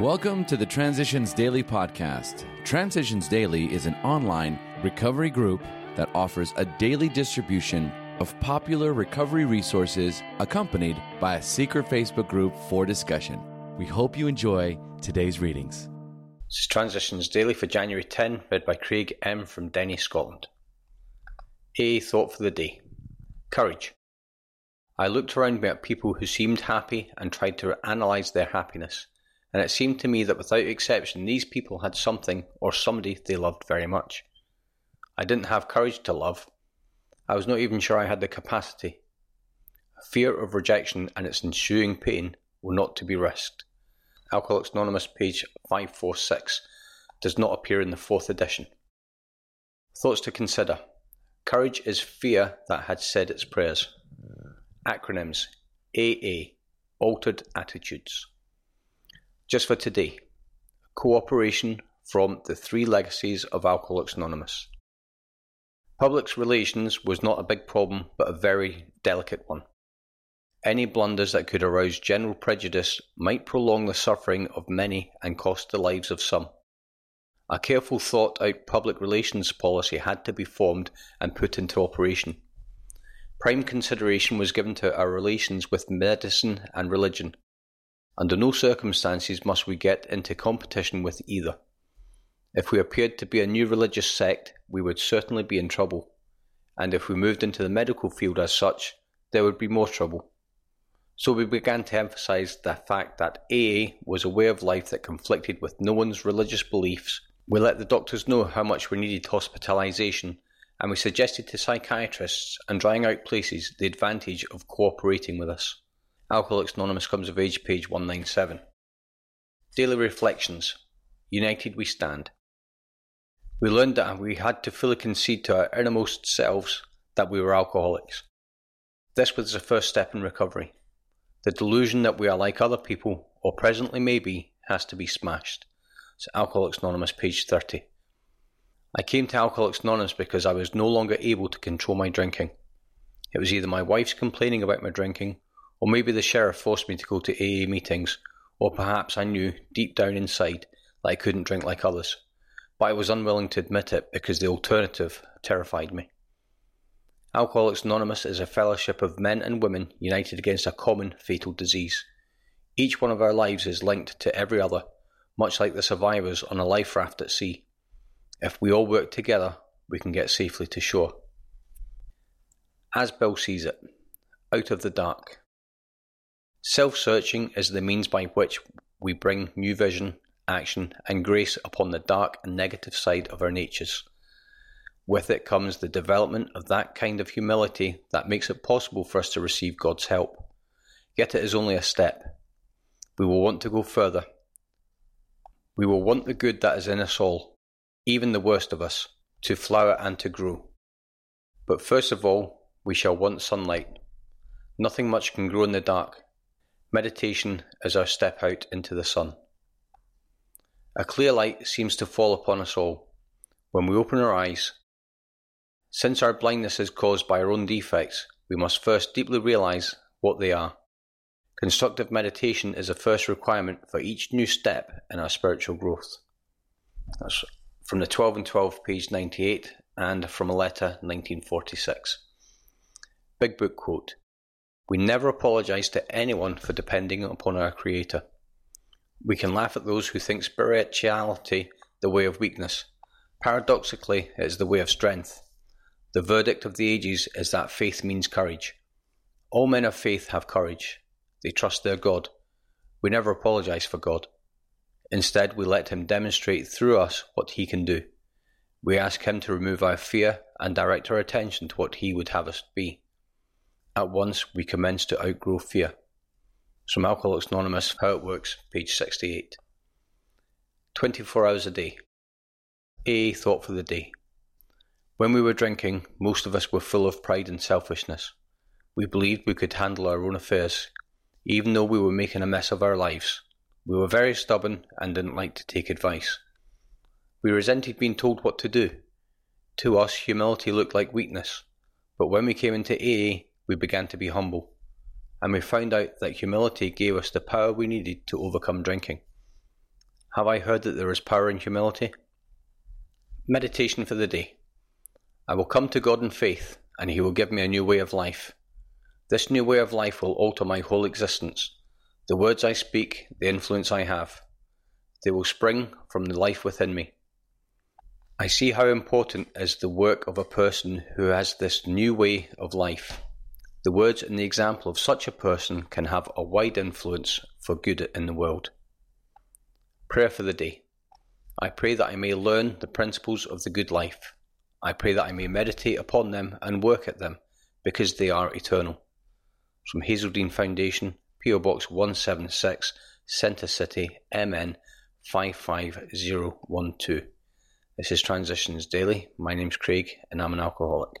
Welcome to the Transitions Daily podcast. Transitions Daily is an online recovery group that offers a daily distribution of popular recovery resources accompanied by a secret Facebook group for discussion. We hope you enjoy today's readings. This is Transitions Daily for January 10, read by Craig M. from Denny, Scotland. A thought for the day Courage. I looked around me at people who seemed happy and tried to analyse their happiness and it seemed to me that without exception these people had something or somebody they loved very much. I didn't have courage to love. I was not even sure I had the capacity. Fear of rejection and its ensuing pain were not to be risked. Alcoholics Anonymous, page 546, does not appear in the fourth edition. Thoughts to consider. Courage is fear that had said its prayers. Acronyms AA Altered Attitudes. Just for today, cooperation from the three legacies of Alcoholics Anonymous. Public relations was not a big problem, but a very delicate one. Any blunders that could arouse general prejudice might prolong the suffering of many and cost the lives of some. A careful thought out public relations policy had to be formed and put into operation. Prime consideration was given to our relations with medicine and religion. Under no circumstances must we get into competition with either. If we appeared to be a new religious sect, we would certainly be in trouble, and if we moved into the medical field as such, there would be more trouble. So we began to emphasize the fact that AA was a way of life that conflicted with no one's religious beliefs. We let the doctors know how much we needed hospitalization, and we suggested to psychiatrists and drying out places the advantage of cooperating with us. Alcoholics Anonymous comes of age, page 197. Daily Reflections United We Stand. We learned that we had to fully concede to our innermost selves that we were alcoholics. This was the first step in recovery. The delusion that we are like other people, or presently may be, has to be smashed. It's Alcoholics Anonymous, page 30. I came to Alcoholics Anonymous because I was no longer able to control my drinking. It was either my wife's complaining about my drinking, or maybe the sheriff forced me to go to AA meetings, or perhaps I knew, deep down inside, that I couldn't drink like others. But I was unwilling to admit it because the alternative terrified me. Alcoholics Anonymous is a fellowship of men and women united against a common fatal disease. Each one of our lives is linked to every other, much like the survivors on a life raft at sea. If we all work together, we can get safely to shore. As Bill sees it, out of the dark. Self searching is the means by which we bring new vision, action, and grace upon the dark and negative side of our natures. With it comes the development of that kind of humility that makes it possible for us to receive God's help. Yet it is only a step. We will want to go further. We will want the good that is in us all, even the worst of us, to flower and to grow. But first of all, we shall want sunlight. Nothing much can grow in the dark, Meditation is our step out into the sun. A clear light seems to fall upon us all when we open our eyes. Since our blindness is caused by our own defects, we must first deeply realize what they are. Constructive meditation is a first requirement for each new step in our spiritual growth. That's from the 12 and 12, page 98, and from a letter 1946. Big Book quote we never apologize to anyone for depending upon our Creator. We can laugh at those who think spirituality the way of weakness. Paradoxically, it is the way of strength. The verdict of the ages is that faith means courage. All men of faith have courage. They trust their God. We never apologize for God. Instead, we let Him demonstrate through us what He can do. We ask Him to remove our fear and direct our attention to what He would have us be. At once we commence to outgrow fear. From Alcoholics Anonymous, How It Works, page 68. 24 hours a day. A thought for the day. When we were drinking, most of us were full of pride and selfishness. We believed we could handle our own affairs, even though we were making a mess of our lives. We were very stubborn and didn't like to take advice. We resented being told what to do. To us, humility looked like weakness, but when we came into AA, we began to be humble, and we found out that humility gave us the power we needed to overcome drinking. Have I heard that there is power in humility? Meditation for the day. I will come to God in faith, and He will give me a new way of life. This new way of life will alter my whole existence. The words I speak, the influence I have, they will spring from the life within me. I see how important is the work of a person who has this new way of life. The words and the example of such a person can have a wide influence for good in the world. Prayer for the day. I pray that I may learn the principles of the good life. I pray that I may meditate upon them and work at them, because they are eternal. From Hazelden Foundation, PO Box 176, Centre City, MN 55012. This is Transitions Daily. My name's Craig, and I'm an alcoholic.